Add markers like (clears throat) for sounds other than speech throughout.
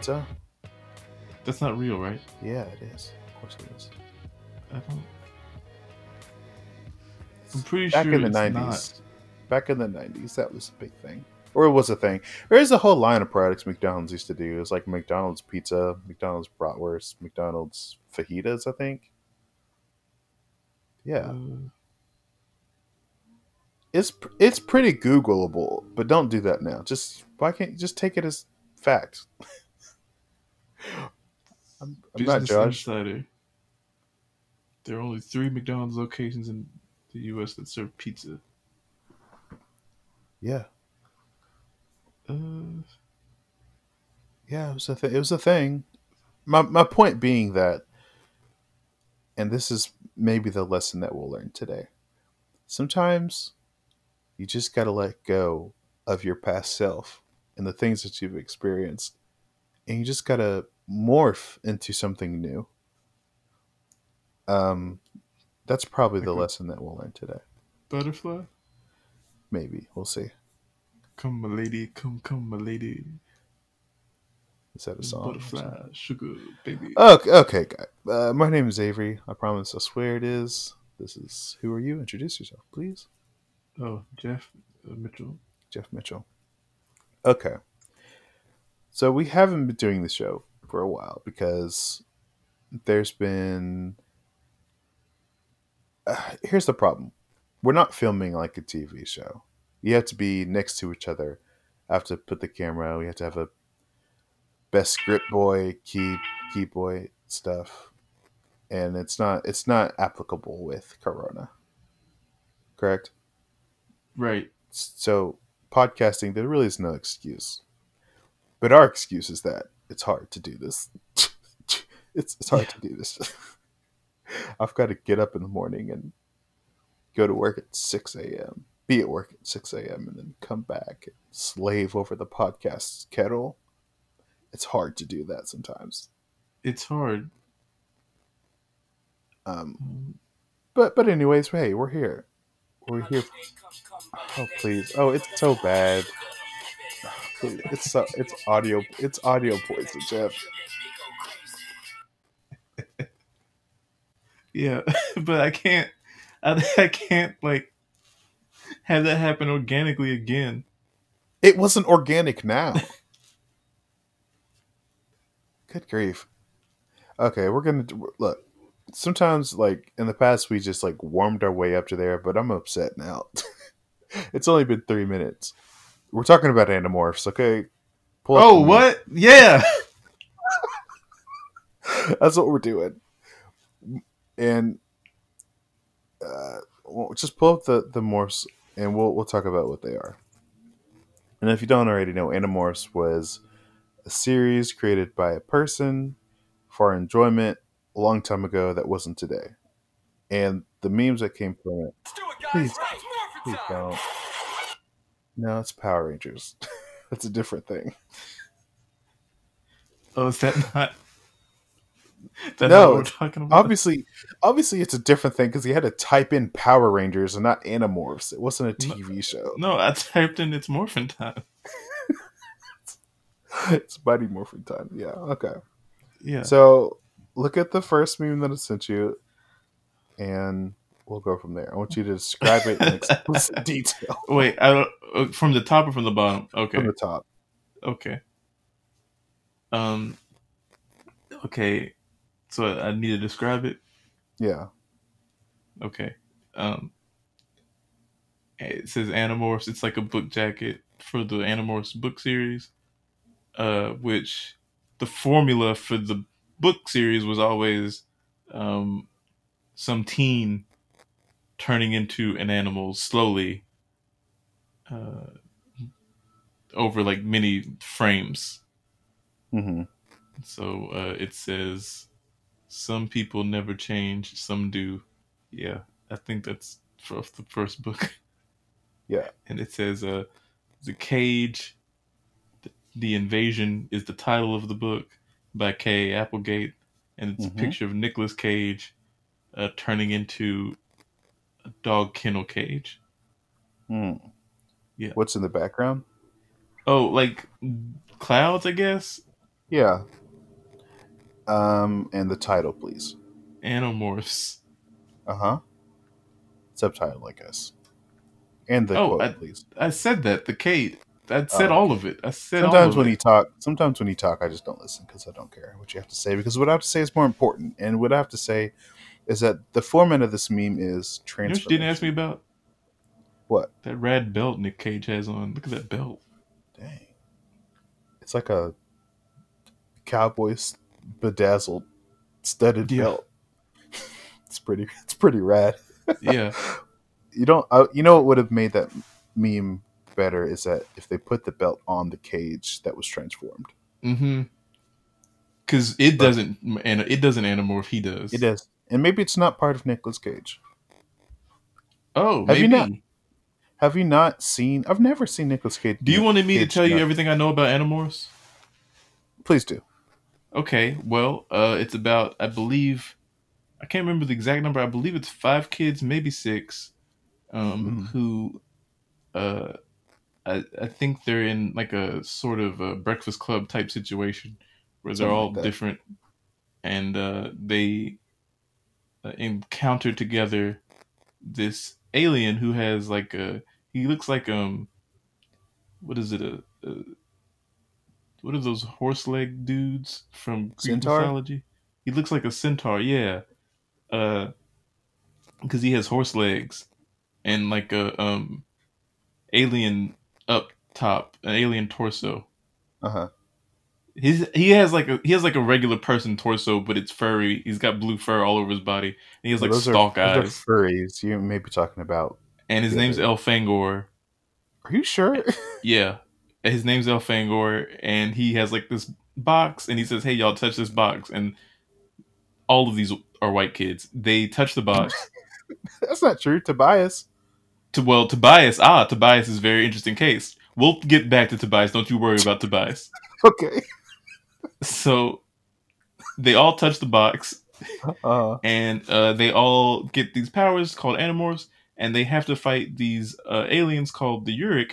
pizza. That's not real, right? Yeah, it is. Of course it is. I don't. I'm pretty Back sure in the it's nineties, not. back in the nineties, that was a big thing, or it was a thing. There is a whole line of products McDonald's used to do. It was like McDonald's pizza, McDonald's bratwurst, McDonald's fajitas. I think. Yeah, Uh, it's it's pretty Googleable, but don't do that now. Just why can't you just take it as fact? (laughs) I'm, I'm not Josh. Insider. There are only three McDonald's locations in the U.S. that serve pizza. Yeah, Uh, yeah, it was a th- it was a thing. My my point being that, and this is maybe the lesson that we'll learn today. Sometimes you just got to let go of your past self and the things that you've experienced, and you just got to morph into something new. Um, that's probably the lesson that we'll learn today. butterfly, Maybe we'll see. come my lady, come come my lady, Is that a song? butterfly, sugar baby. Okay, okay. Uh, my name is Avery. I promise. I swear it is. This is who are you? Introduce yourself, please. Oh, Jeff uh, Mitchell. Jeff Mitchell. Okay. So we haven't been doing the show for a while because there's been. Uh, here's the problem: we're not filming like a TV show. You have to be next to each other. I have to put the camera. We have to have a best script boy, key key boy stuff, and it's not it's not applicable with Corona. Correct. Right. So podcasting, there really is no excuse. But our excuse is that it's hard to do this. (laughs) it's it's hard to do this. (laughs) I've got to get up in the morning and go to work at six a.m. Be at work at six a.m. and then come back and slave over the podcast kettle. It's hard to do that sometimes. It's hard. Um, Um, but but anyways, hey, we're here. We're here. Oh please! Oh, it's so bad. It's so it's audio it's audio poison, Jeff. (laughs) Yeah, (laughs) but I can't. (laughs) I, I can't like have that happen organically again. It wasn't organic now. Good grief. Okay, we're gonna look. Sometimes, like in the past, we just like warmed our way up to there, but I'm upset now. it's only been three minutes. We're talking about Animorphs, okay? Pull Oh, the- what? Yeah. (laughs) That's what we're doing. And uh, well, just pull up the the morphs, and we'll we'll talk about what they are. And if you don't already know, Animorphs was a series created by a person for enjoyment a long time ago that wasn't today. And the memes that came from it, please, please don't. No, it's Power Rangers. (laughs) That's a different thing. Oh, is that not? That's No, what we're talking about. obviously obviously it's a different thing because he had to type in power rangers and not animorphs it wasn't a No. tv show No, I typed in it's morphin time. (laughs) it's mighty morphin time yeah okay Yeah. so look at the first meme that i sent you and we'll go from there i want you to describe it in explicit (laughs) detail Wait, I don't, uh, from the top or from the bottom? Okay. from the top Okay. Um. Okay. So I need to describe it. yeah Okay. Um. It says Animorphs. It's like a book jacket for the Animorphs book series. Uh, which the formula for the book series was always, um, some teen turning into an animal slowly. Uh, over like many frames. hmm So uh, it says, "Some people never change, some do." Yeah, I think that's for the first book. (laughs) Yeah. and it says, "Uh, the cage, the, the invasion is the title of the book by K. Applegate, and it's Mhm. a picture of Nicolas Cage, uh, turning into a dog kennel cage. Mm. Yeah. what's in the background Oh, like clouds, I guess. Yeah. Um, and the title, please. Animorphs. Uh huh. Subtitle, I guess. And the Oh, quote, I- please. I said that the Kate. I said Oh, all of it. I said all Sometimes when it. you talk, sometimes when you talk, I just don't listen because I don't care what you have to say because what I have to say is more important. And what I have to say is that the format of this meme is know you didn't ask me about? What? That rad belt Nick Cage has on. Look at that belt. Dang. It's like a cowboy's bedazzled studded Yeah. belt. (laughs) It's pretty. It's pretty rad. (laughs) Yeah. You don't. Uh, you know what would have made that meme better is that if they put the belt on the cage that was transformed. mm-hmm. Because it But- doesn't, and it doesn't Animorph. He does. It is, and maybe it's not part of Nicolas Cage. Oh, Have you not- Have you not seen? I've never seen Nicolas Cage. Do you want me to Cage tell you everything I know about Animorphs? Please do. Okay, well, uh, it's about I believe I can't remember the exact number. I believe it's five kids, maybe six, um, Mhm. who, uh, I I think they're in like a sort of a Breakfast Club type situation where they're Something all like different, and uh, they uh, encounter together this alien who has like a he looks like um what is it a, a what are those horse leg dudes from Greek Centaur? mythology? He looks like a centaur, yeah. Uh, because he has horse legs and like a um alien up top, an alien torso. Uh huh. His he has like a he has like a regular person torso, but it's furry. He's got blue fur all over his body. And he has like those stalk are, those eyes. are furries. You may be talking about. and his yeah, name's they- Elfangor. Are you sure? (laughs) Yeah. His name's Elfangor, and he has like this box, and he says, Hey, y'all, touch this box. And all of these are white kids. They touch the box. (laughs) That's not true. Tobias. to well, Tobias, ah, Tobias is a very interesting case. We'll get back to Tobias. Don't you worry about Tobias. (laughs) Okay. So they all touch the box, Uh, and uh, they all get these powers called Animorphs, and they have to fight these uh, aliens called the Yeerk.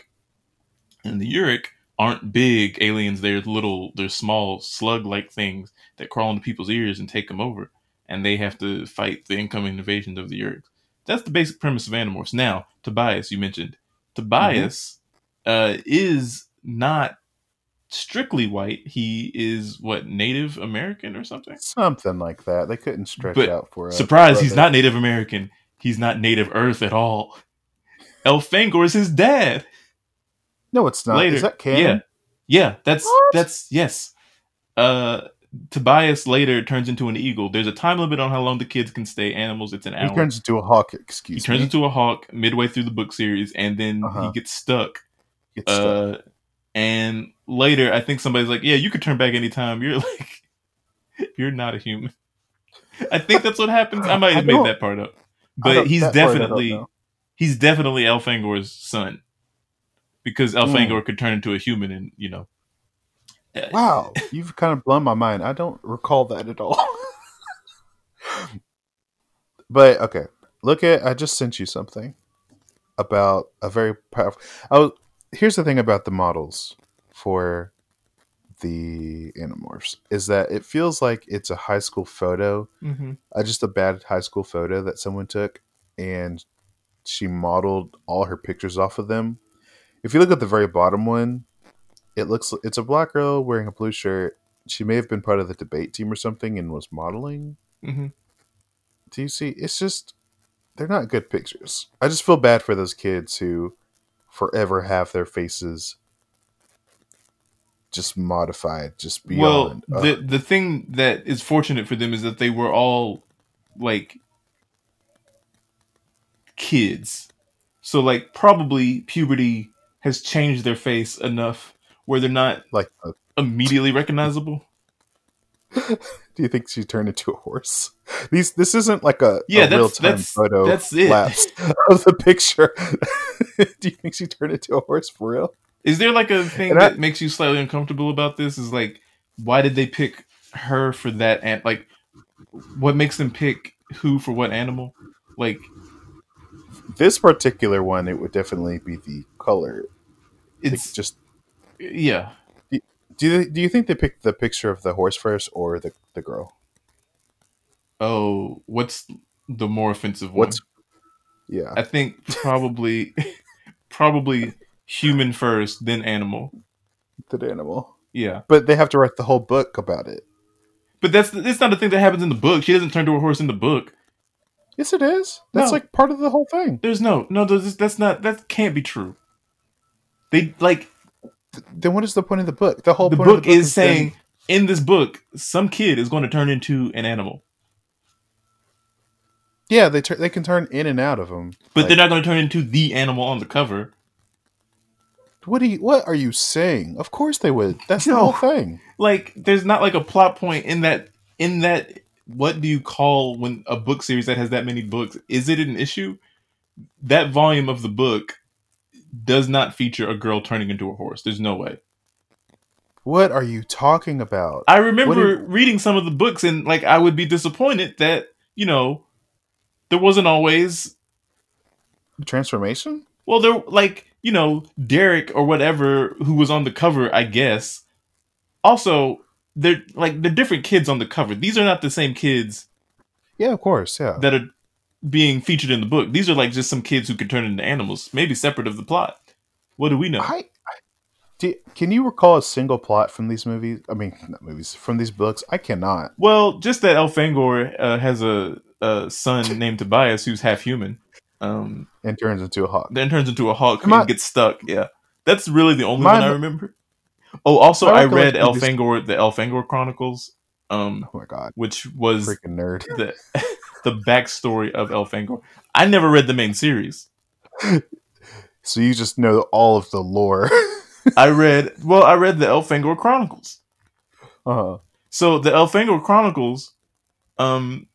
And the Yeerk aren't big aliens; they're little, they're small slug-like things that crawl into people's ears and take them over. And they have to fight the incoming invasion of the Yeerk. That's the basic premise of Animorphs. Now, Tobias, you mentioned Tobias uh, is not strictly white. He is what Native American or something. something like that. They couldn't stretch But out for a Surprise, he's not Native American. He's not Native Earth at all. El Elfangor is his dad. No, it's not. Later. Is that canon? Yeah. Yeah, that's What? that's yes. Uh Tobias later turns into an eagle. There's a time limit on how long the kids can stay animals. It's an hour. He turns into a hawk. Excuse. He turns me. into a hawk midway through the book series, and then Uh-huh. he gets stuck. Gets stuck. And later, I think somebody's like, "Yeah, you could turn back anytime." You're (laughs) like, "You're not a human." I think that's what happens. I might have made that part up, but he's that part I don't definitely he's definitely Elfangor's son because Hmm. Elfangor could turn into a human, and you know, uh, Wow, (laughs) you've kind of blown my mind. I don't recall that at all. (laughs) but okay, look at. I just sent you something about a very powerful. I was, here's the thing about the models for the Animorphs is that it feels like it's a high school photo, mhm. uh, just a bad high school photo that someone took, and she modeled all her pictures off of them. If you look at the very bottom one, it looks it's a black girl wearing a blue shirt. She may have been part of the debate team or something and was modeling. Mhm. Do you see? It's just they're not good pictures. I just feel bad for those kids who forever have their faces just modified, just beyond. Well, uh, the the thing that is fortunate for them is that they were all like kids. So like probably puberty has changed their face enough where they're not like, immediately recognizable. (laughs) do you think she turned into a horse? These this isn't like a, Yeah, a real time photo that's it. lapse (laughs) of the picture. (laughs) do you think she turned into a horse for real? Is there like a thing And I- that makes you slightly uncomfortable about this? Is like why did they pick her for that and like what makes them pick who for what animal? Like This particular one, it would definitely be the color. it's just yeah. Do you do you think they picked the picture of the horse first or the the girl? Oh, what's the more offensive one? What's yeah? I think probably (laughs) probably human first, then animal. The animal. Yeah, But they have to write the whole book about it. but that's that's not a thing that happens in the book. She doesn't turn to a horse in the book. Yes, it is. That's No. like part of the whole thing. There's no no. That's not that can't be true. They like Then what is the point of the book? The whole the point of book is them- saying in this book some kid is going to turn into an animal, yeah, they tur- they can turn in and out of them. but they're not going to turn into the animal on the cover. What do you? What are you saying? Of course they would. That's the whole thing. like there's not like a plot point in that in that what do you call when a book series that has that many books is it an issue that volume of the book does not feature a girl turning into a horse there's no way What are you talking about? i remember reading some of the books and like i would be disappointed that you know there wasn't always Transformation? well there like you know derek or whatever who was on the cover i guess also they're like they're different kids on the cover these are not the same kids Yeah, of course. Yeah. that are being featured in the book. These are like just some kids who could turn into animals, maybe separate of the plot. What do we know? I. Do, can you recall a single plot from these movies? I mean, not movies from these books. I cannot. well, just that Elfangor uh, has a, a son (laughs) named Tobias who's half human. Um, And turns into a hawk. then turns into a hawk My- and gets stuck. Yeah, that's really the only My- one I remember. Oh, also, My I read Elfangor, the Elfangor Chronicles, um, Oh my god, which was freaking nerd. the (laughs) the backstory of Elfangor. I never read the main series. (laughs) So you just know all of the lore. (laughs) I read well, I read the Elfangor Chronicles. Uh-huh. So the Elfangor Chronicles, um,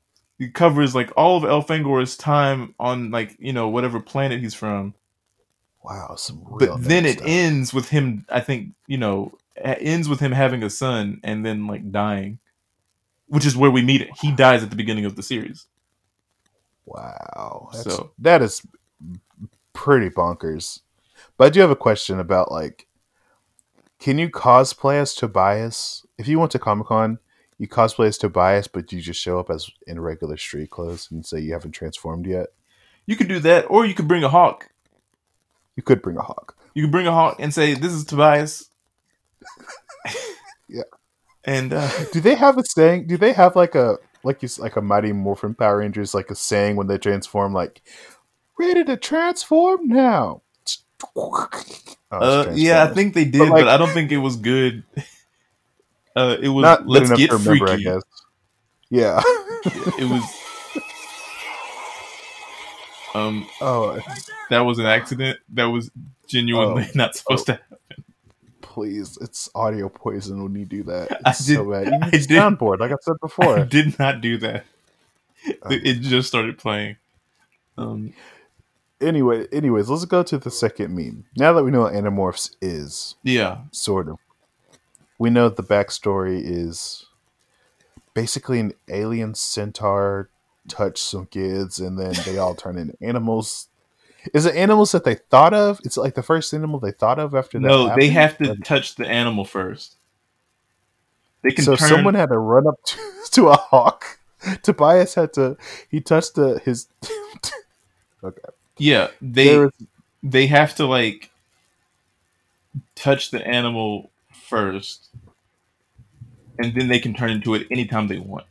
covers like all of Elfangor's time on like you know whatever planet he's from. wow, some real. But then it stuff. ends with him. I think you know ends with him having a son and then like dying, which is where we meet it. He dies at the beginning of the series. Wow, So- that is pretty bonkers. But I do have a question about like, can you cosplay as Tobias? If you went to Comic Con, you cosplay as Tobias, but you just show up as in regular street clothes and say you haven't transformed yet. You could do that, or you could bring a hawk. You could bring a hawk. You could bring a hawk and say, "This is Tobias." (laughs) Yeah. And uh, Do they have a saying? Do they have like a like you like a Mighty Morphin Power Rangers like a saying when they transform like ready to transform now? Oh, Uh, yeah, I think they did, But, but, I don't think it was good. (laughs) Uh, it was not let's enough get to remember, freaky. I guess. Yeah. (laughs) It was. (laughs) Um, oh, that was an accident. That was genuinely Oh. not supposed to. Please! It's audio poison when you do that. (laughs) I It's so did- bad. You I need a did- soundboard, like I said I before. did not do that. Oh. It just started playing. Um, anyway, anyways, let's go to the second meme. Now that we know what Animorphs is, yeah, sort of. We know the backstory is basically an alien centaur touch some kids and then they all turn into animals. Is it animals that they thought of? It's like the first animal they thought of after that. no, they have to touch the animal first. They can So turn. someone had to run up to, (laughs) to a hawk. Tobias had to. He touched the his. (laughs) okay. yeah, they was, they have to like touch the animal first, and then they can turn into it anytime they want.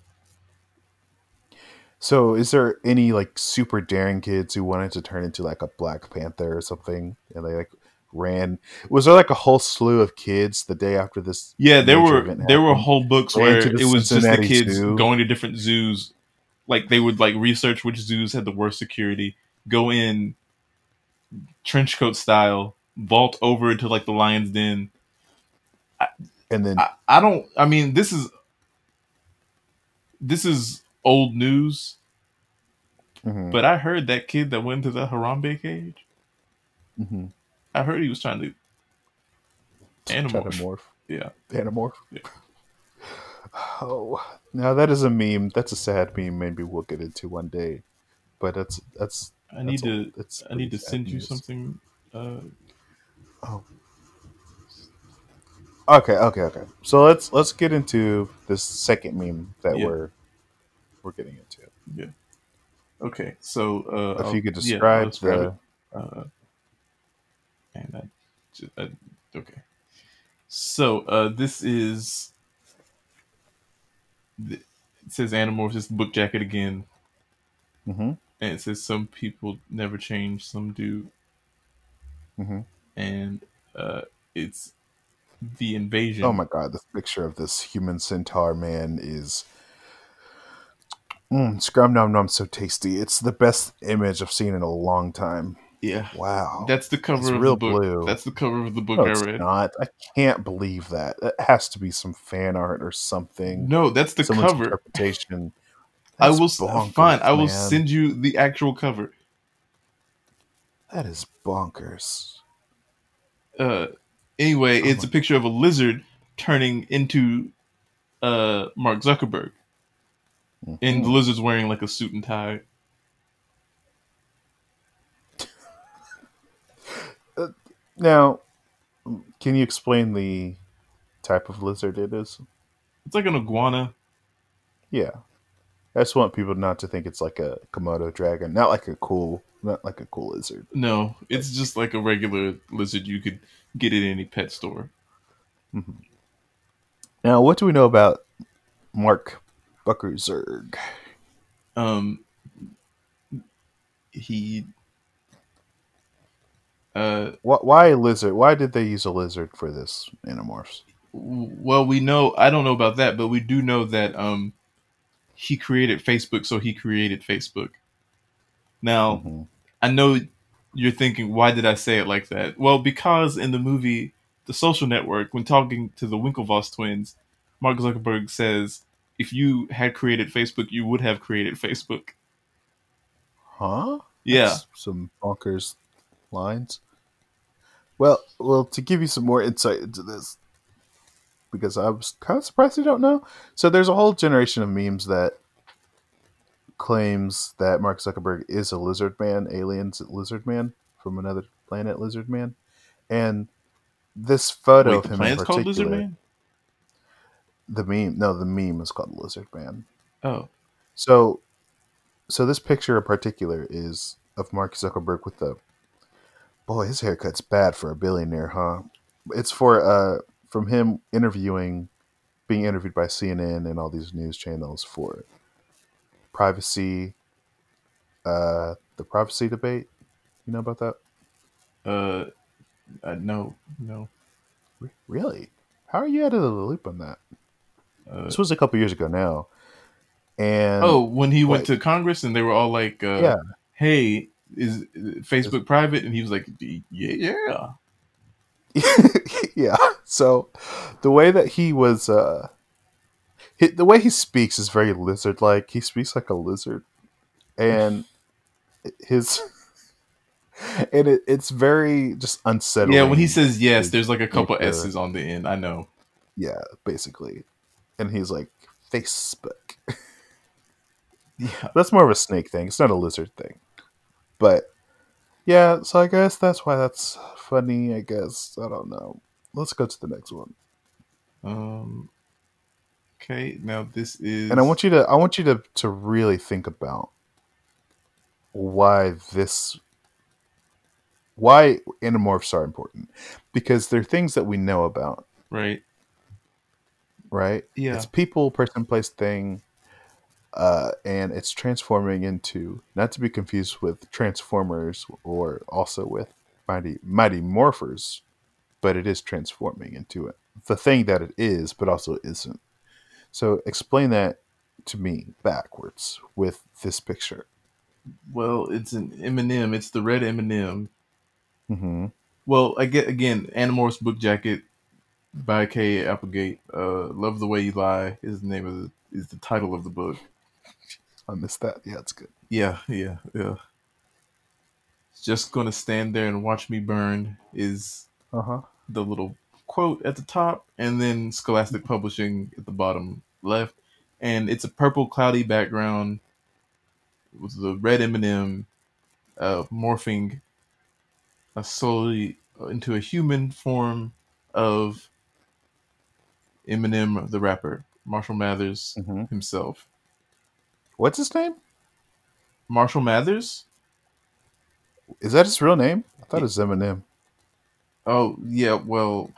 So, is there any like super daring kids who wanted to turn into like a Black Panther or something, and they like ran? Was there like a whole slew of kids the day after this? Yeah, there were there were whole books where it was just the kids Zoo. going to different zoos. Like they would like research which zoos had the worst security, go in trench coat style, vault over into like the lion's den. And then I, I don't I mean this is this is old news, mhm, but I heard that kid that went to the Harambe cage. mhm. I heard he was trying to Animorph. morph. Yeah. Animorph. Yeah. Oh, now that is a meme. That's a sad meme. Maybe we'll get into one day. But that's that's. I need that's to I need to send you something uh Oh. Okay, okay, okay. So let's let's get into this second meme that Yeah. we're we're getting into. It. Yeah. Okay, so uh, If you could describe I'll describe the. Uh, and I, I, okay, so uh, this is it says Animorphs. It's the book jacket again, Mhm, and it says some people never change, some do, mhm. and uh, it's the invasion. Oh my god, the picture of this human centaur man is mm, scrum nom nom so tasty. It's the best image I've seen in a long time. Yeah, Wow. that's the cover It's of real the book. blue. That's the cover of the book no, I read. not. I can't believe that. It has to be some fan art or something. No, that's the Someone's cover. interpretation. (laughs) I will s- bonkers, fine. I will man. send you the actual cover. That is bonkers. uh anyway Oh it's a picture of a lizard turning into uh mark zuckerberg and mm-hmm. the lizard's wearing like a suit and tie (laughs) Now, can you explain the type of lizard it is? it's like an iguana Yeah. I just want people not to think it's like a Komodo dragon, not like a cool, not like a cool lizard. no it's just like a regular lizard you could get at any pet store mm-hmm. Now, what do we know about Mark Buckerzerg? um he uh Wh- Why a lizard? Why did they use a lizard for this Animorphs? well we know i don't know about that but we do know that um he created facebook so he created facebook now Mhm. I know you're thinking, why did I say it like that? Well, because in the movie The Social Network, when talking to the Winklevoss twins, Mark Zuckerberg says, if you had created Facebook, you would have created Facebook. Huh? Yeah. That's some bonkers lines. Well, well, to give you some more insight into this, because I was kind of surprised you don't know. So there's a whole generation of memes that claims that Mark Zuckerberg is a lizard man, aliens lizard man from another planet, lizard man, and this photo Wait, of him in planet's called Lizard particular, Man? The meme, no, the meme is called Lizard Man. Oh. So, so this picture in particular is of Mark Zuckerberg with the boy. His haircut's bad for a billionaire, huh? It's for uh from him interviewing, being interviewed by CNN and all these news channels for privacy, uh, the privacy debate. You know about that? Uh, uh, no, no. Re- Really? How are you out of the loop on that? Uh, This was a couple years ago now, and oh, when he went to Congress and they were all like, uh, Yeah. hey, is Facebook private? And he was like, yeah. yeah. (laughs) yeah." So the way that he was, uh, hi the way he speaks is very lizard-like. He speaks like a lizard, and his (laughs) and it, it's very just unsettling. Yeah, when he says yes, there's like a couple. S's on the end. I know. yeah, basically, and he's like Facebook. Yeah. That's more of a snake thing. It's not a lizard thing, but yeah. So I guess that's why that's funny. I guess I don't know. Let's go to the next one. Um. Okay, now this is. and I want you to I want you to to really think about why this why animorphs are important because they're things that we know about, right. Right? Yeah. It's people, person, place, thing, uh, and it's transforming into not to be confused with Transformers or also with Mighty Mighty Morphers, but it is transforming into it the thing that it is, but also isn't. So explain that to me backwards with this picture. Well, it's an M&M. It's the red M&M. Well, I get again. Animorphs book jacket by K. Applegate. Uh, Love the way you lie is the name of the is the title of the book. I missed that. Yeah, it's good. Yeah, yeah, yeah. Just gonna stand there and watch me burn is Uh huh. the little quote at the top, and then Scholastic Publishing at the bottom left, and it's a purple cloudy background with the red M&M uh, morphing uh, slowly into a human form of Eminem, the rapper, Marshall Mathers Mhm. himself. What's his name? Marshall Mathers? Is that his real name? I thought it was Eminem. Oh yeah, well,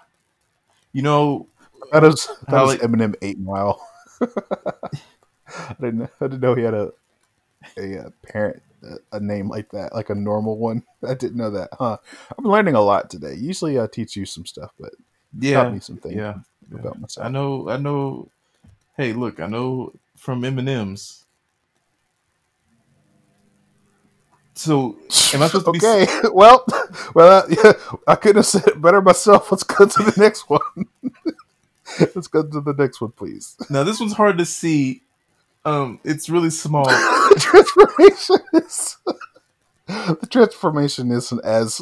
you know, it was, I thought How, it was like- Eminem Eight Mile. (laughs) I didn't. know- I didn't know he had a a, uh parent a, a name like that, like a normal one. (laughs) I didn't know that. Huh? I'm learning a lot today. Usually, I teach you some stuff, but yeah, taught me some things yeah. About myself. I know, I know. Hey, look, I know from Eminem's. So, am I supposed to be? okay. (laughs) well, well, uh, yeah, I couldn't have said it better myself. Let's go to the (laughs) next one. Let's go to the next one, please. Now this one's hard to see. Um, it's really small. (laughs) transformation is the transformation isn't as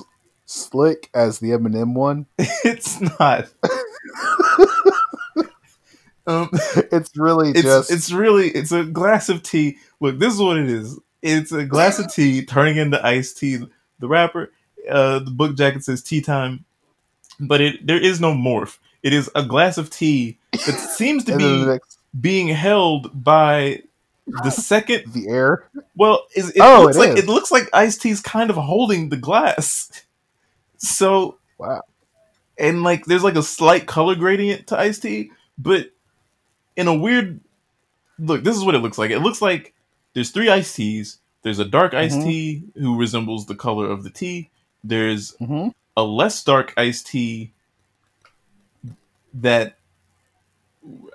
slick as the Eminem one. (laughs) it's not. (laughs) um, It's really it's just it's really it's a glass of tea. Look, this is what it is. It's a glass of tea turning into iced tea. The wrapper, uh, the book jacket says tea time, but it there is no morph. It is a glass of tea that (laughs) seems to be next being held by the second. the air. Well, is, it Oh, looks it like is. it looks like iced tea's kind of holding the glass. So Wow. and like there's like a slight color gradient to iced tea, but in a weird look, this is what it looks like. It looks like there's three iced teas. There's a dark iced Mhm. tea who resembles the color of the tea. There's hmm a less dark iced tea that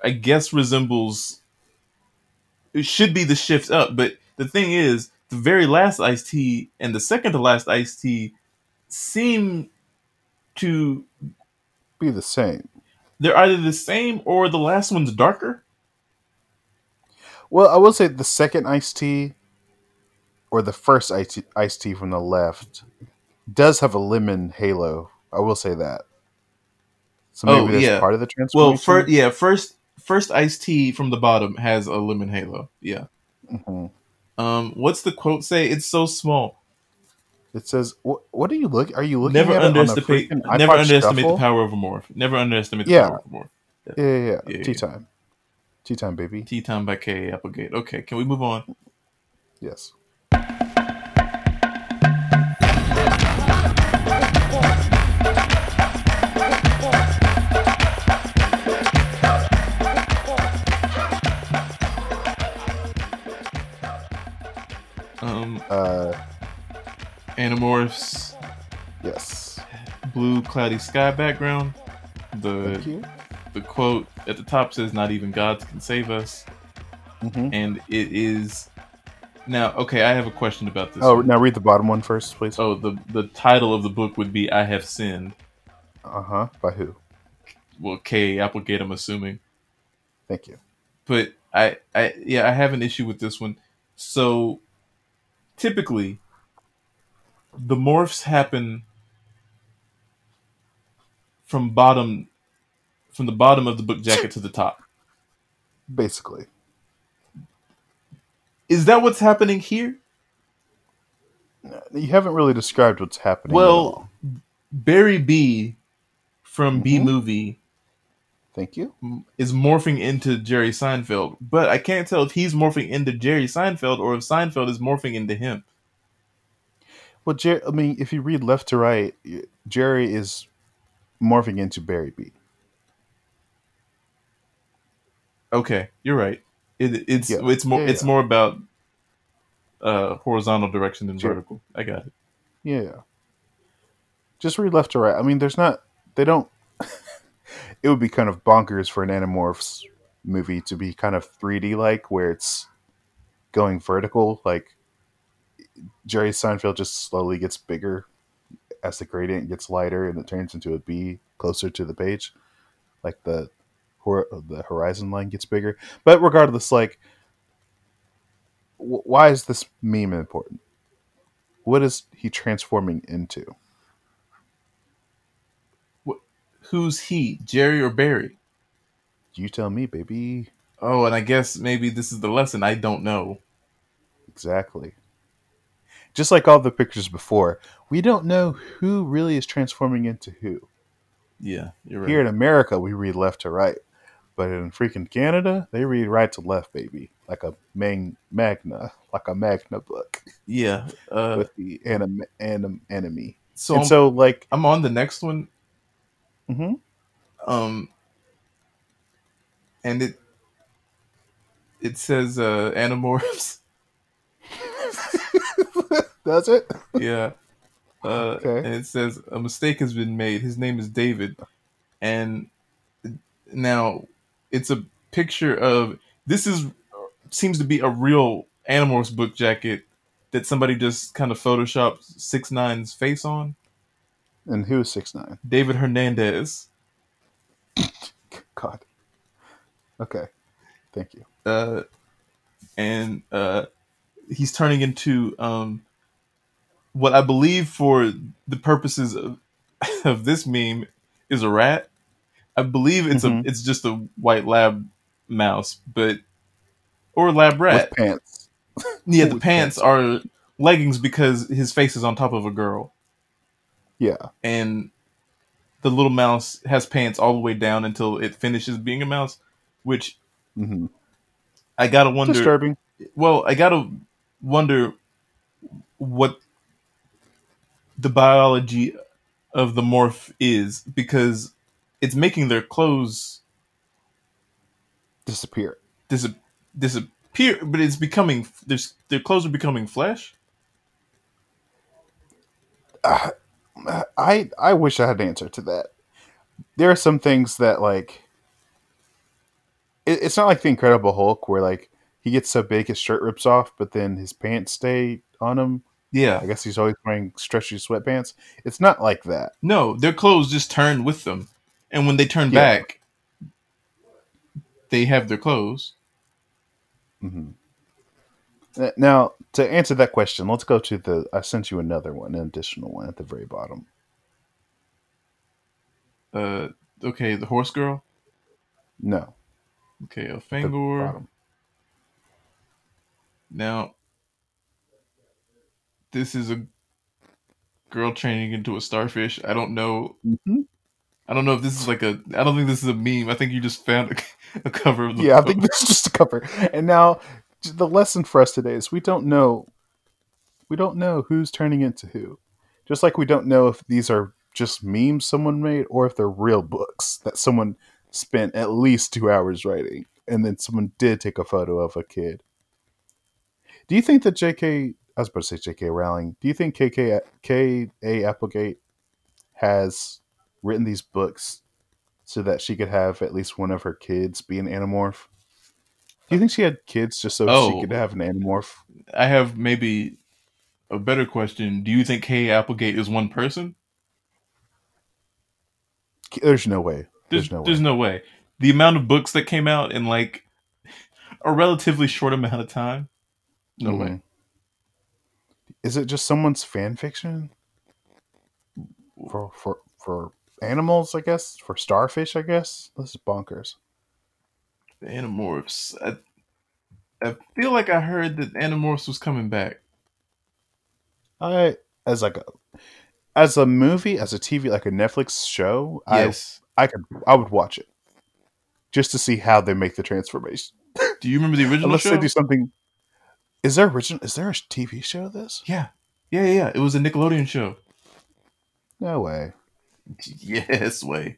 I guess resembles it should be the shift up, but the thing is, the very last iced tea and the second to last iced tea seem to Be the same. they're either the same or the last one's darker. Well, I will say the second iced tea or the first iced tea from the left does have a lemon halo. I will say that. So maybe Oh, that's yeah. part of the transformation. Well, first yeah, first first iced tea from the bottom has a lemon halo. Yeah. Mhm. Um, what's the quote say? It's so small. It says, "What? What are you look? Are you looking Never at it on a underestimate. Never underestimate the power of a morph. Never underestimate the Yeah. power of a morph. Yeah, yeah, yeah. Yeah, Tea yeah. time. Tea time, baby. Tea time by K. Applegate. Okay, can we move on? Yes. Um, Uh, Animorphs, yes. blue cloudy sky background. The the quote at the top says, "Not even gods can save us," hmm and it is. Now, okay, I have a question about this. Oh, one. now read the bottom one first, please. oh, the the title of the book would be "I Have Sinned." Uh huh. By who? Well, K. Applegate, I'm assuming. Thank you. but I, I yeah, I have an issue with this one. So typically, the morphs happen from bottom, from the bottom of the book jacket to the top. Basically, Is that what's happening here? you haven't really described what's happening. Well. Barry B from Bee Mhm. movie thank you. is morphing into Jerry Seinfeld, but I can't tell if he's morphing into Jerry Seinfeld or if Seinfeld is morphing into him. Well, Jer- I mean, if you read left to right, Jerry is morphing into Barry B. Okay, you're right. It, it's Yeah. it's more Yeah, it's yeah. more about uh horizontal direction than vertical. I got it. Yeah, yeah. Just read left to right. I mean, there's not. They don't. (laughs) it would be kind of bonkers for an Animorphs movie to be kind of 3D like, where it's going vertical. Like Jerry Seinfeld just slowly gets bigger as the gradient gets lighter, and it turns into a bee closer to the page. Like the hor- the horizon line gets bigger. But regardless, like, wh- why is this meme important? What is he transforming into? Who's he, Jerry or Barry? You tell me, baby. Oh, and I guess maybe this is the lesson. I don't know. Exactly. Just like all the pictures before, we don't know who really is transforming into who. Yeah, you're right. Here in America, we read left to right. But in freaking Canada, they read right to left, baby, like a mang- magna, like a magna book Yeah. Uh, with the anim- anim- enemy. so and I'm, so, like, I'm on the next one. mhm. Um, and it it says uh, Animorphs. (laughs) that's it. yeah. (laughs) Uh, Okay. And it says a mistake has been made. His name is David, and now it's a picture of this is seems to be a real Animorphs book jacket that somebody just kind of photoshopped Six Nine's face on. And who's six nine? David Hernandez. (laughs) God. Okay. Thank you. uh, and uh, he's turning into um, what I believe, for the purposes of, (laughs) of this meme, is a rat. I believe it's Mhm. a it's just a white lab mouse, but or lab rat. With pants. (laughs) yeah, the pants pants. are leggings because his face is on top of a girl, Yeah. and the little mouse has pants all the way down until it finishes being a mouse, which hmm I gotta wonder. Disturbing. well, I gotta wonder what the biology of the morph is because it's making their clothes Disappear. dis- disappear, but it's becoming their their clothes are becoming flesh. Uh, I I wish I had an answer to that. There are some things that like it, it's not like the Incredible Hulk where like he gets so big his shirt rips off, but then his pants stay on him. Yeah, I guess he's always wearing stretchy sweatpants. It's not like that. no, their clothes just turn with them, and when they turn Yeah. back, they have their clothes. hmm Now, to answer that question, let's go to the. I sent you another one, an additional one at the very bottom. Uh, okay, the horse girl. No, Okay, a Fangor. Now, this is a girl training into a starfish. I don't know. Mhm. I don't know if this is like a. I don't think this is a meme. I think you just found a, (laughs) a cover of the. Yeah, I think this is just a cover. And now, the lesson for us today is we don't know. We don't know who's turning into who. Just like we don't know if these are just memes someone made or if they're real books that someone spent at least two hours writing, and then someone did take a photo of a kid. Do you think that J.K. I was about to say J.K. Rowling. Do you think K.K. K.A. Applegate has written these books so that she could have at least one of her kids be an animorph? Do you think she had kids just so she Oh. could have an animorph? I have maybe a better question. Do you think K. Applegate is one person? There's no way. There's, There's no way. there's no way. The amount of books that came out in like a relatively short amount of time. No Mhm. way. Is it just someone's fan fiction for for for animals? I guess for starfish. I guess this is bonkers. The Animorphs. I, I feel like I heard that Animorphs was coming back. I as like a as a movie, as a TV, like a Netflix show. Yes. I I could I would watch it just to see how they make the transformation. Do you remember the (laughs) original Unless show? they do something. Is there original? Is there a TV show of this? Yeah. Yeah, yeah, yeah. It was a Nickelodeon show. No way. (laughs) Yes, way.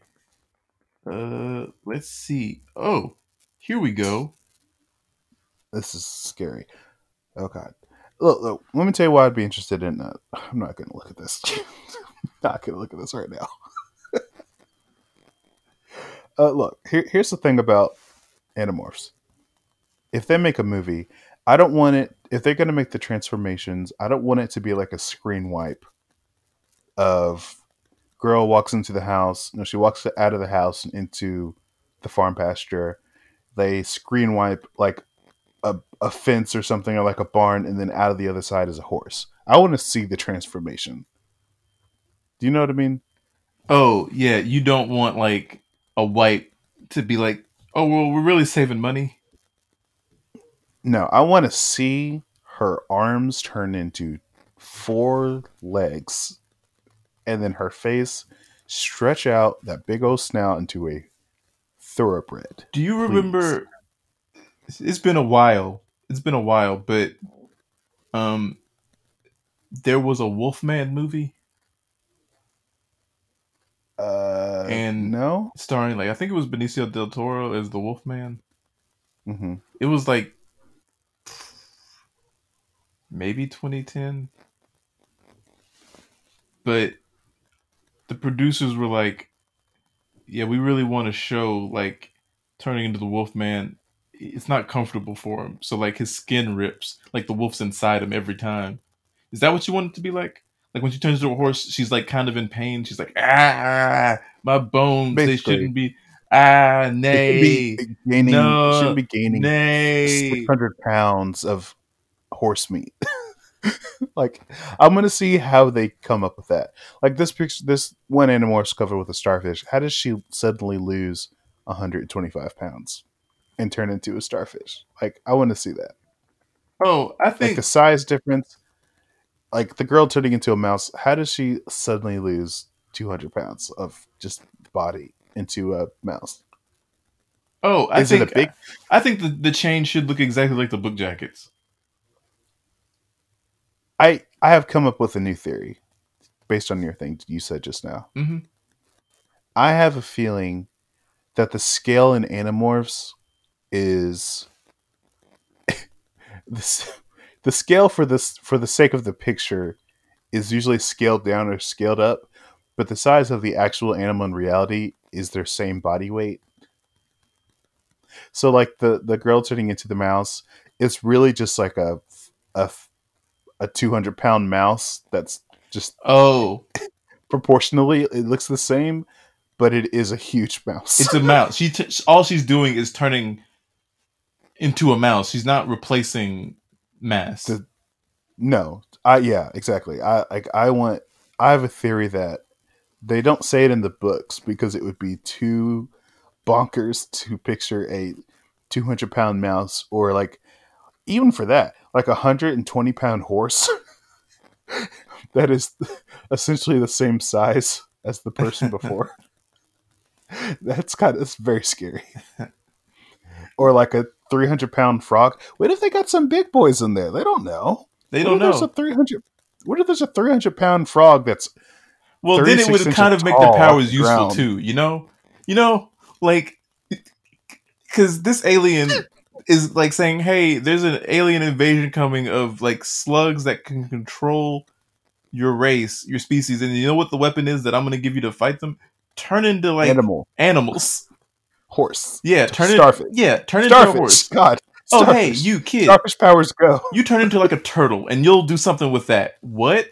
Uh, let's see. Oh, here we go. This is scary. Oh god. Look, look, let me tell you why I'd be interested in that. I'm not gonna look at this. (laughs) not gonna look at this right now. (laughs) uh, look, here, here's the thing about Animorphs. If they make a movie, I don't want it. If they're gonna make the transformations, I don't want it to be like a screen wipe of girl walks into the house. No, she walks out of the house and into the farm pasture. They screen wipe like a, a fence or something or like a barn and then out of the other side is a horse i want to see the transformation do you know what i mean Oh, yeah. You don't want like a wipe to be like, oh, well, we're really saving money. No i want to see her arms turn into four legs and then her face stretch out that big old snout into a thoroughbred. Do you remember? It's been a while. It's been a while, but um, there was a Wolfman movie Uh, And- no. starring like I think it was Benicio del Toro as the Wolfman. hmm It was like maybe 2010. But the producers were like, yeah, we really want to show like turning into the Wolfman. It's not comfortable for him. So like his skin rips, like the wolf's inside him every time. Is that what you want it to be like? Like when she turns into a horse, she's like kind of in pain. She's like, ah, my bones, they shouldn't be. Ah, It nay, should be gaining. No, shouldn't be gaining nay. six hundred pounds of horse meat. (laughs) like I'm gonna see how they come up with that. Like this picture, this one Animorphs covered with a starfish. How does she suddenly lose 125 pounds and turn into a starfish? Like I want to see that. Oh, I Like think the size difference. Like the girl turning into a mouse. How does she suddenly lose 200 pounds of just body into a mouse? Oh, I Is think a big- I think the, the chain should look exactly like the book jackets. I I have come up with a new theory based on your thing you said just now. hmm I have a feeling that the scale in Animorphs is (laughs) this the scale for this for the sake of the picture is usually scaled down or scaled up, but the size of the actual animal in reality is their same body weight. So like the the girl turning into the mouse, it's really just like a a a 200 pound mouse that's just Oh, proportionally it looks the same but it is a huge mouse it's a mouse. She t- all she's doing is turning into a mouse. She's not replacing mass. The- no i yeah exactly i like i want i have a theory that they don't say it in the books because it would be too bonkers to picture a 200 pound mouse or like even for that like a 120 pound horse (laughs) that is essentially the same size as the person (laughs) before. That's kind of it's very scary. (laughs) Or like a 300 pound frog. What if they got some big boys in there? They don't know. They don't know. There's a 300 what if there's a 300 pound frog that's Well, then it would kind of make the powers the useful too. You know, you know, like because this alien is like saying, "Hey, there's an alien invasion coming of like slugs that can control your race, your species, and you know what the weapon is that I'm going to give you to fight them? Turn into like animal animals. horse Yeah, turn Starfish. it. Yeah, turn into a horse. god Oh, hey, you kid, starfish powers go you turn into like a turtle, and you'll do something with that. What?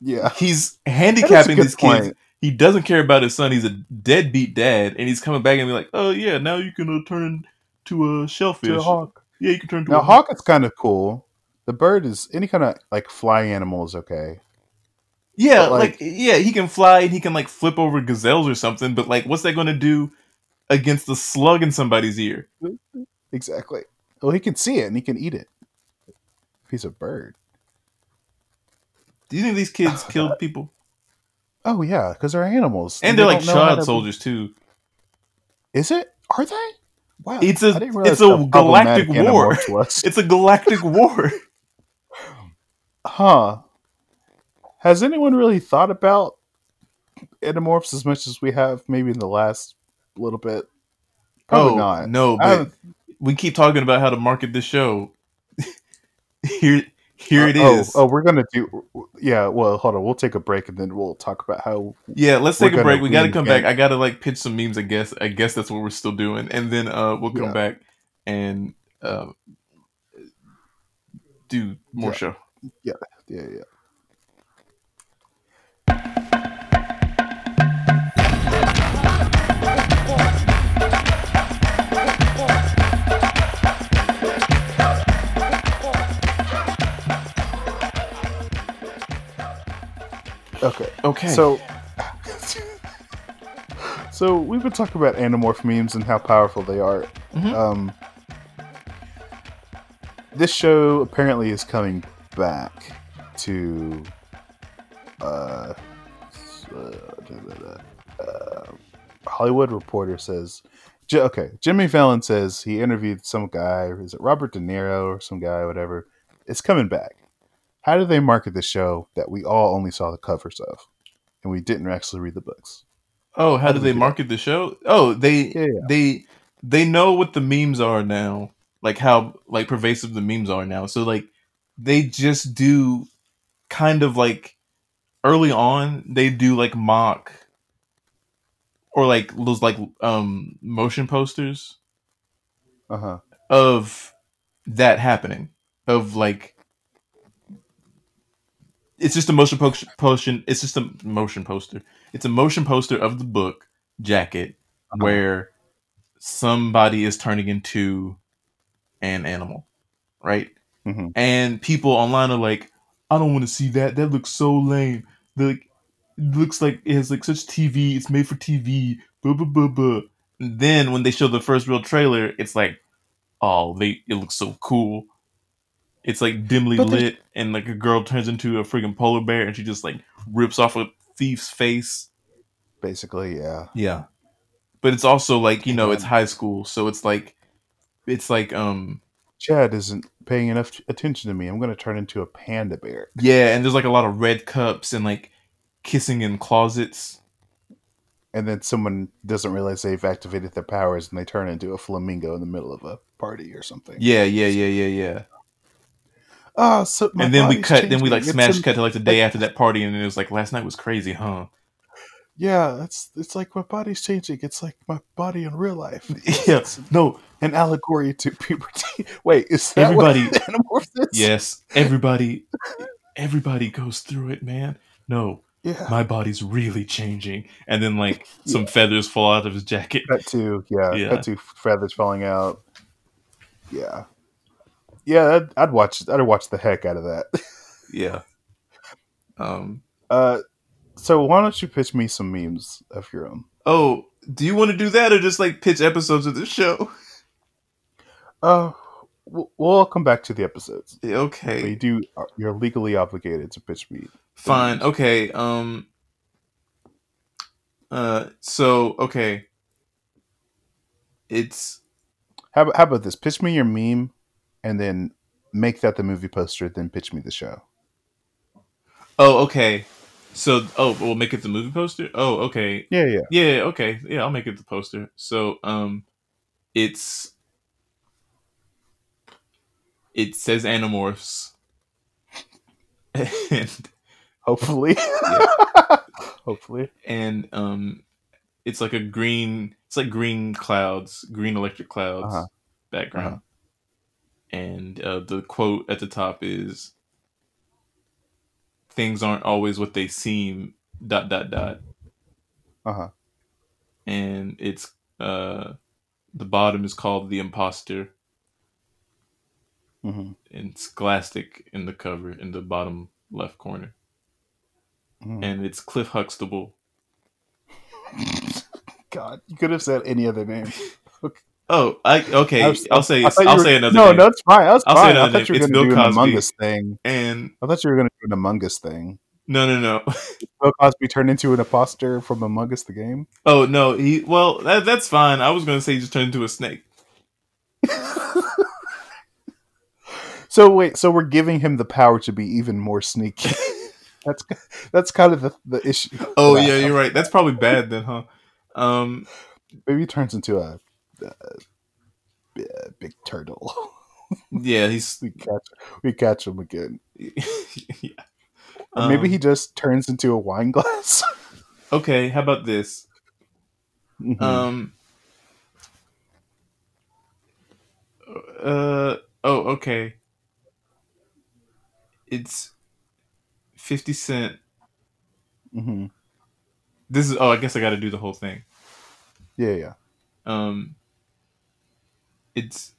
yeah He's That is a handicapping these kids. He doesn't care about his son. He's a deadbeat dad, and he's coming back and be like, "Oh yeah, now you can uh, turn to a shellfish. to a hawk Yeah, you can turn to now a hawk is kind of cool the bird is any kind of like fly animal is okay Yeah, like, like- yeah, he can fly and he can like flip over gazelles or something. But like, what's that going to do against the slug in somebody's ear? exactly well he can see it and he can eat it he's a bird Do you think these kids (laughs) killed people? oh yeah because they're animals And they they're like don't child soldiers too. is it are they wow It's a it's a galactic war. (laughs) It's a galactic war. Huh. Has anyone really thought about Animorphs as much as we have maybe in the last little bit? Probably oh not. no, but we keep talking about how to market this show. (laughs) here, here it oh, is. Oh, we're gonna do. Yeah. Well, hold on. We'll take a break and then we'll talk about how. Yeah, let's take a break. We got to come back. I got to like pitch some memes. I guess. I guess that's what we're still doing, and then uh we'll come Yeah. back and uh, do more Yeah. show. Yeah. Yeah. Yeah. Okay. Okay. So, so we've been talking about Animorph memes and how powerful they are. Mhm. Um, this show apparently is coming back to uh, uh, Hollywood Reporter says J- okay, Jimmy Fallon says he interviewed some guy. Is it Robert De Niro or some guy, whatever? It's coming back. How do they market the show that we all only saw the covers of, and we didn't actually read the books? Oh, how, How do do they market the show? Oh, they Yeah, they they know what the memes are now, like how like pervasive the memes are now. So like they just do kind of like early on they do like mock or like those like um motion posters Uh huh. of that happening of like it's just a motion po- potion it's just a motion poster. It's a motion poster of the book jacket Uh-huh. where somebody is turning into an animal right? Hmm and people online are like i don't want to see that. That looks so lame. They're like it looks like it has like such tv it's made for tv blah blah blah blah. And then when they show the first real trailer it's like oh they it looks so cool it's like dimly But they- lit and like a girl turns into a freaking polar bear and she just like rips off a thief's face Basically, yeah. yeah but it's also like you know it's high school so it's like it's like um Chad isn't paying enough attention to me. I'm going to turn into a panda bear. yeah and there's like a lot of red cups and like kissing in closets And then someone doesn't realize they've activated their powers, and they turn into a flamingo in the middle of a party or something. yeah yeah yeah yeah yeah Ah, so and then we cut then we like smash cut to like the day after that party and it was like last night was crazy huh Yeah, it's it's like my body's changing. It's like my body in real life. (laughs) yeah It's no an allegory to puberty. (laughs) Wait, is that Everybody- (laughs) what Animorphs is? yes everybody everybody goes through it man no Yeah. my body's really changing and then like some feathers fall out of his jacket Cut to yeah, Yeah. cut to feathers falling out. Yeah, yeah. I'd, I'd watch. I'd watch the heck out of that. (laughs) yeah um Uh, so why don't you pitch me some memes of your own? oh do you want to do that or just like pitch episodes of the show Uh, we'll, come back to the episodes. But you do. uh, You're legally obligated to pitch me. fine okay um uh so okay it's How, about- how about this? Pitch me your meme, and then make that the movie poster. Then pitch me the show. oh okay so oh we'll make it the movie poster oh okay Yeah, yeah. Yeah, okay. Yeah, I'll make it the poster. So, um it's it says Animorphs. (laughs) and Hopefully. (laughs) Hopefully. and um it's like a green it's like green clouds, green electric clouds Uh-huh. background. And uh the quote at the top is things aren't always what they seem dot dot dot. Uh huh. and it's uh the bottom is called the imposter. Hmm and it's Scholastic in the cover in the bottom left corner. Hmm and it's cliff huxtable. (laughs) God, you could have said any other name. (laughs) oh i okay I was- i'll say I thought you i'll were- say another No, name. no, it's fine. That's I'll say fine. I another thought you name. were It's going to Bill do an Among Us thing. and I thought you were going to do an Among Us thing. no no no (laughs) Bill Cosby turned into an imposter from Among Us the game. oh no he well that, that's fine i was gonna say he just turned into a snake (laughs) So wait, so we're giving him the power to be even more sneaky. (laughs) that's that's kind of the, the issue. oh Wow. yeah you're right that's probably bad then huh um Maybe he turns into a, uh big turtle. (laughs) yeah he's we catch we catch him again. (laughs) yeah. Or maybe Um, he just turns into a wine glass. (laughs) okay how about this Mhm. Um. Uh. Oh. Okay. It's fifty cent. Mhm. This is. Oh, I guess I got to do the whole thing. Yeah, yeah. Um. It's.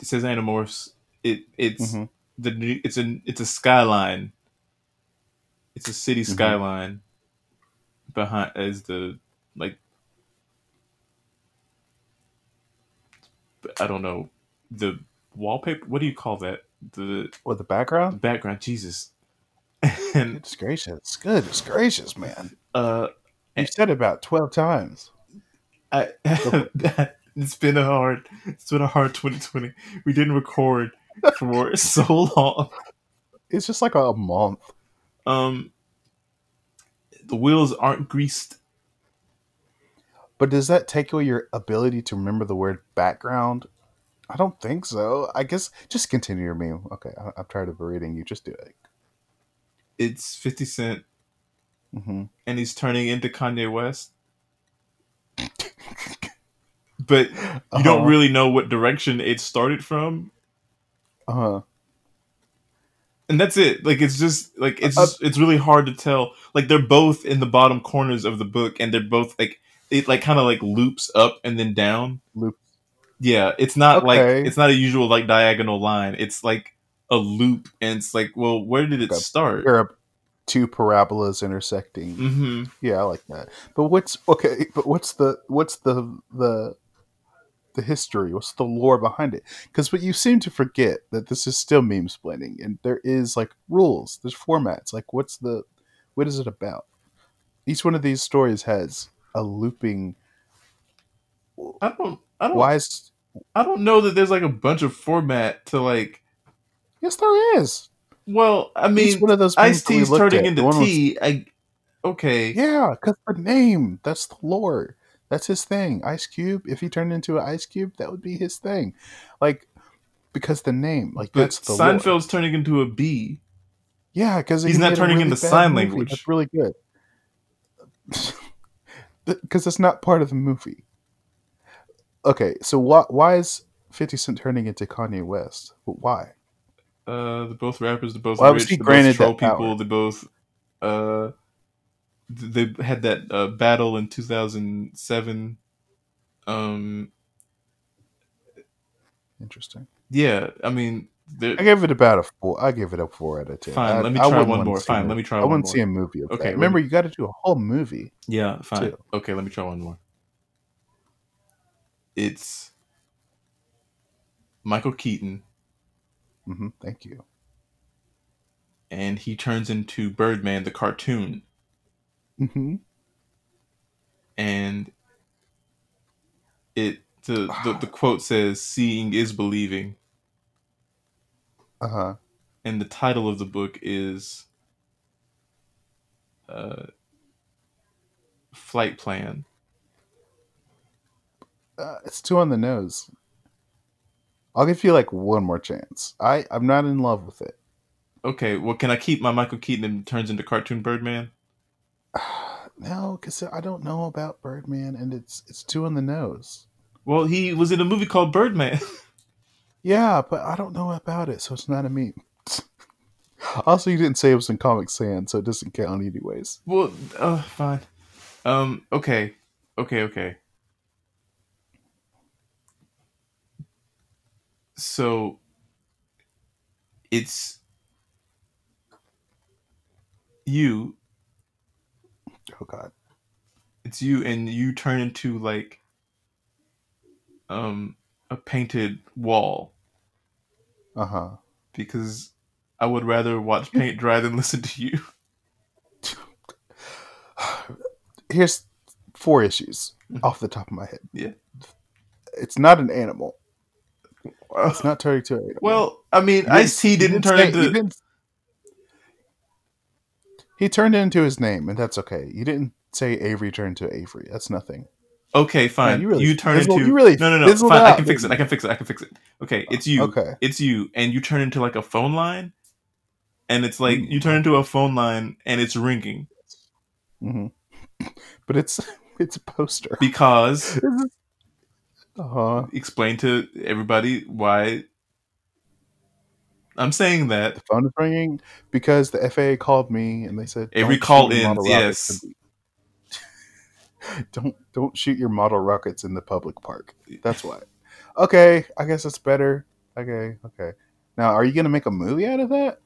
It says Animorphs. It. It's Mhm. the. new- It's a. It's a skyline. It's a city Mhm. skyline. Behind as the like. I don't know the wallpaper. What do you call that? The What the background? background. Jesus. (laughs) And Goodness gracious. Goodness gracious, man. uh, You said it about twelve times. I, (laughs) it's been a hard it's been a hard 2020 we didn't record for (laughs) so long It's just like a month. um the wheels aren't greased But does that take away your ability to remember the word background? I don't think so. I guess just continue your meme. Okay, I, I'm tired of reading you. Just do it. it's 50 cent hmm and he's turning into kanye west but you don't really know what direction it started from Uh huh. and that's it like it's just like it's Uh, just, it's really hard to tell like they're both in the bottom corners of the book and they're both like it like kind of like loops up and then down Loop. yeah it's not Okay. like it's not a usual like diagonal line it's like a loop and it's like well where did it Okay. start Parab- two parabolas intersecting. hmm Yeah, I like that. But what's okay? But what's the what's the the the history? What's the lore behind it? Because what you seem to forget that this is still meme splitting, and there is like rules. There's formats. Like, what's the what is it about? Each one of these stories has a looping. i don't i don't Why is i don't know that there's like a bunch of format to like yes, there is. Well i mean Each one of those memes ice that we tea's turning at, into one was- tea i okay Yeah, because the name. That's the lore. That's his thing. Ice Cube. If he turned into an ice cube, that would be his thing. Like because the name. Like but that's the lore. seinfeld's turning into a bee Yeah, because He's not turning into sign language. That's really good. (laughs) Because it's not part of the movie. Okay, so why why is Fifty Cent turning into Kanye West? Why? Uh, they're both rappers. They're both was rich. he They both troll people. They both uh, they had that uh, battle in two thousand seven. Um, Interesting. yeah, I mean, I gave it about a four. I give it a four out of ten. Fine, I, let me try one more. Fine, let me try I wouldn't more. see a movie. Of Okay, okay, remember me- you got to do a whole movie. yeah, fine. Two. Okay, let me try one more. It's Michael Keaton, hmm thank you. and he turns into Birdman, the cartoon, hmm and it the the, the quote says, "Seeing is believing." Uh huh. and the title of the book is uh, Flight Plan. Uh, it's too on the nose. I'll give you like one more chance. I I'm not in love with it. Okay, well, can I keep my Michael Keaton and turns into cartoon Birdman? (sighs) No, because I don't know about Birdman, and it's it's too on the nose. Well, he was in a movie called Birdman. (laughs) Yeah, but I don't know about it, so it's not a meme. (laughs) also, you didn't say it was in Comic Sans, so it doesn't count anyways. well, uh, fine. Um, okay, okay, okay. So, it's you Oh God. it's you and you turn into like um a painted wall Uh huh. because I would rather watch paint dry than (laughs) listen to you. (sighs) Here's four issues Mhm. off the top of my head. Yeah. It's not an animal. It's not turning to well, I mean, You Ice T you didn't turn say- into. you didn't- he turned into his name, and that's okay. You didn't say Avery turned to Avery. That's nothing. Okay, fine. you you, really turn fizzled- into. you really no, no, no. Fine. I can fix it. I can fix it. I can fix it. Okay, it's you. Okay. It's you, and you turn into like a phone line, and it's like Mm. you turn into a phone line, and it's ringing hmm (laughs) But it's (laughs) it's a poster. because Uh huh. explain to everybody why. I'm saying that The phone is ringing because the FAA called me and they said Every "Don't call shoot your model rockets yes. (laughs) don't don't shoot your model rockets in the public park. That's why. Okay, I guess it's better. Okay, okay. Now, are you gonna make a movie out of that?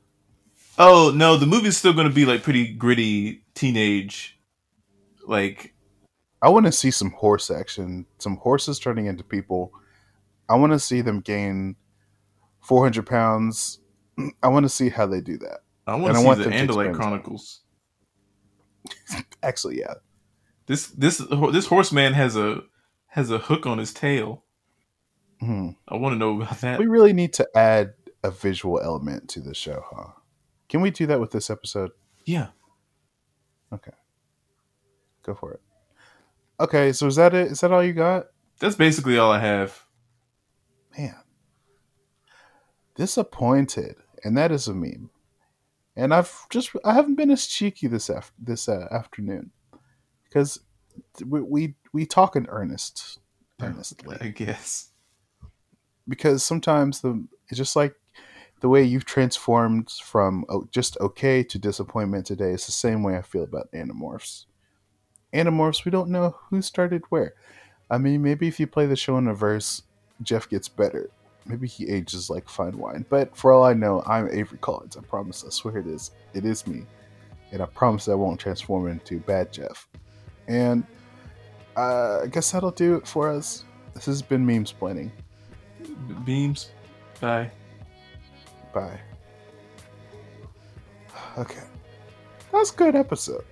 Oh no, the movie's still going to be like pretty gritty teenage, like I want to see some horse action, some horses turning into people. I want to see them gain four hundred pounds. (clears throat) I want to see how they do that. I want I to see want the Andalite Chronicles. (laughs) Actually, yeah, This this this horseman has a has a hook on his tail. Hmm. I want to know about that. We really need to add a visual element to the show, huh? Can we do that with this episode? Yeah. Okay. Go for it. Okay, so is that it? Is that all you got? That's basically all I have. Man, disappointed, and that is a meme. And I've just I haven't been as cheeky this af- this uh, afternoon because we, we we talk in earnest, (laughs) earnestly. I guess. because sometimes the it's just like the way you've transformed from just okay to disappointment today is the same way I feel about Animorphs. Animorphs, we don't know who started where. I mean, maybe if you play the show in reverse, Jeff gets better. Maybe he ages like fine wine. But for all I know, I'm Avery Collins. I promise. I swear it is. It is me, and I promise I won't transform into bad Jeff. And uh, I guess that'll do it for us. This has been memes planning. Beams. Bye. Bye. (sighs) Okay. That's a good episode.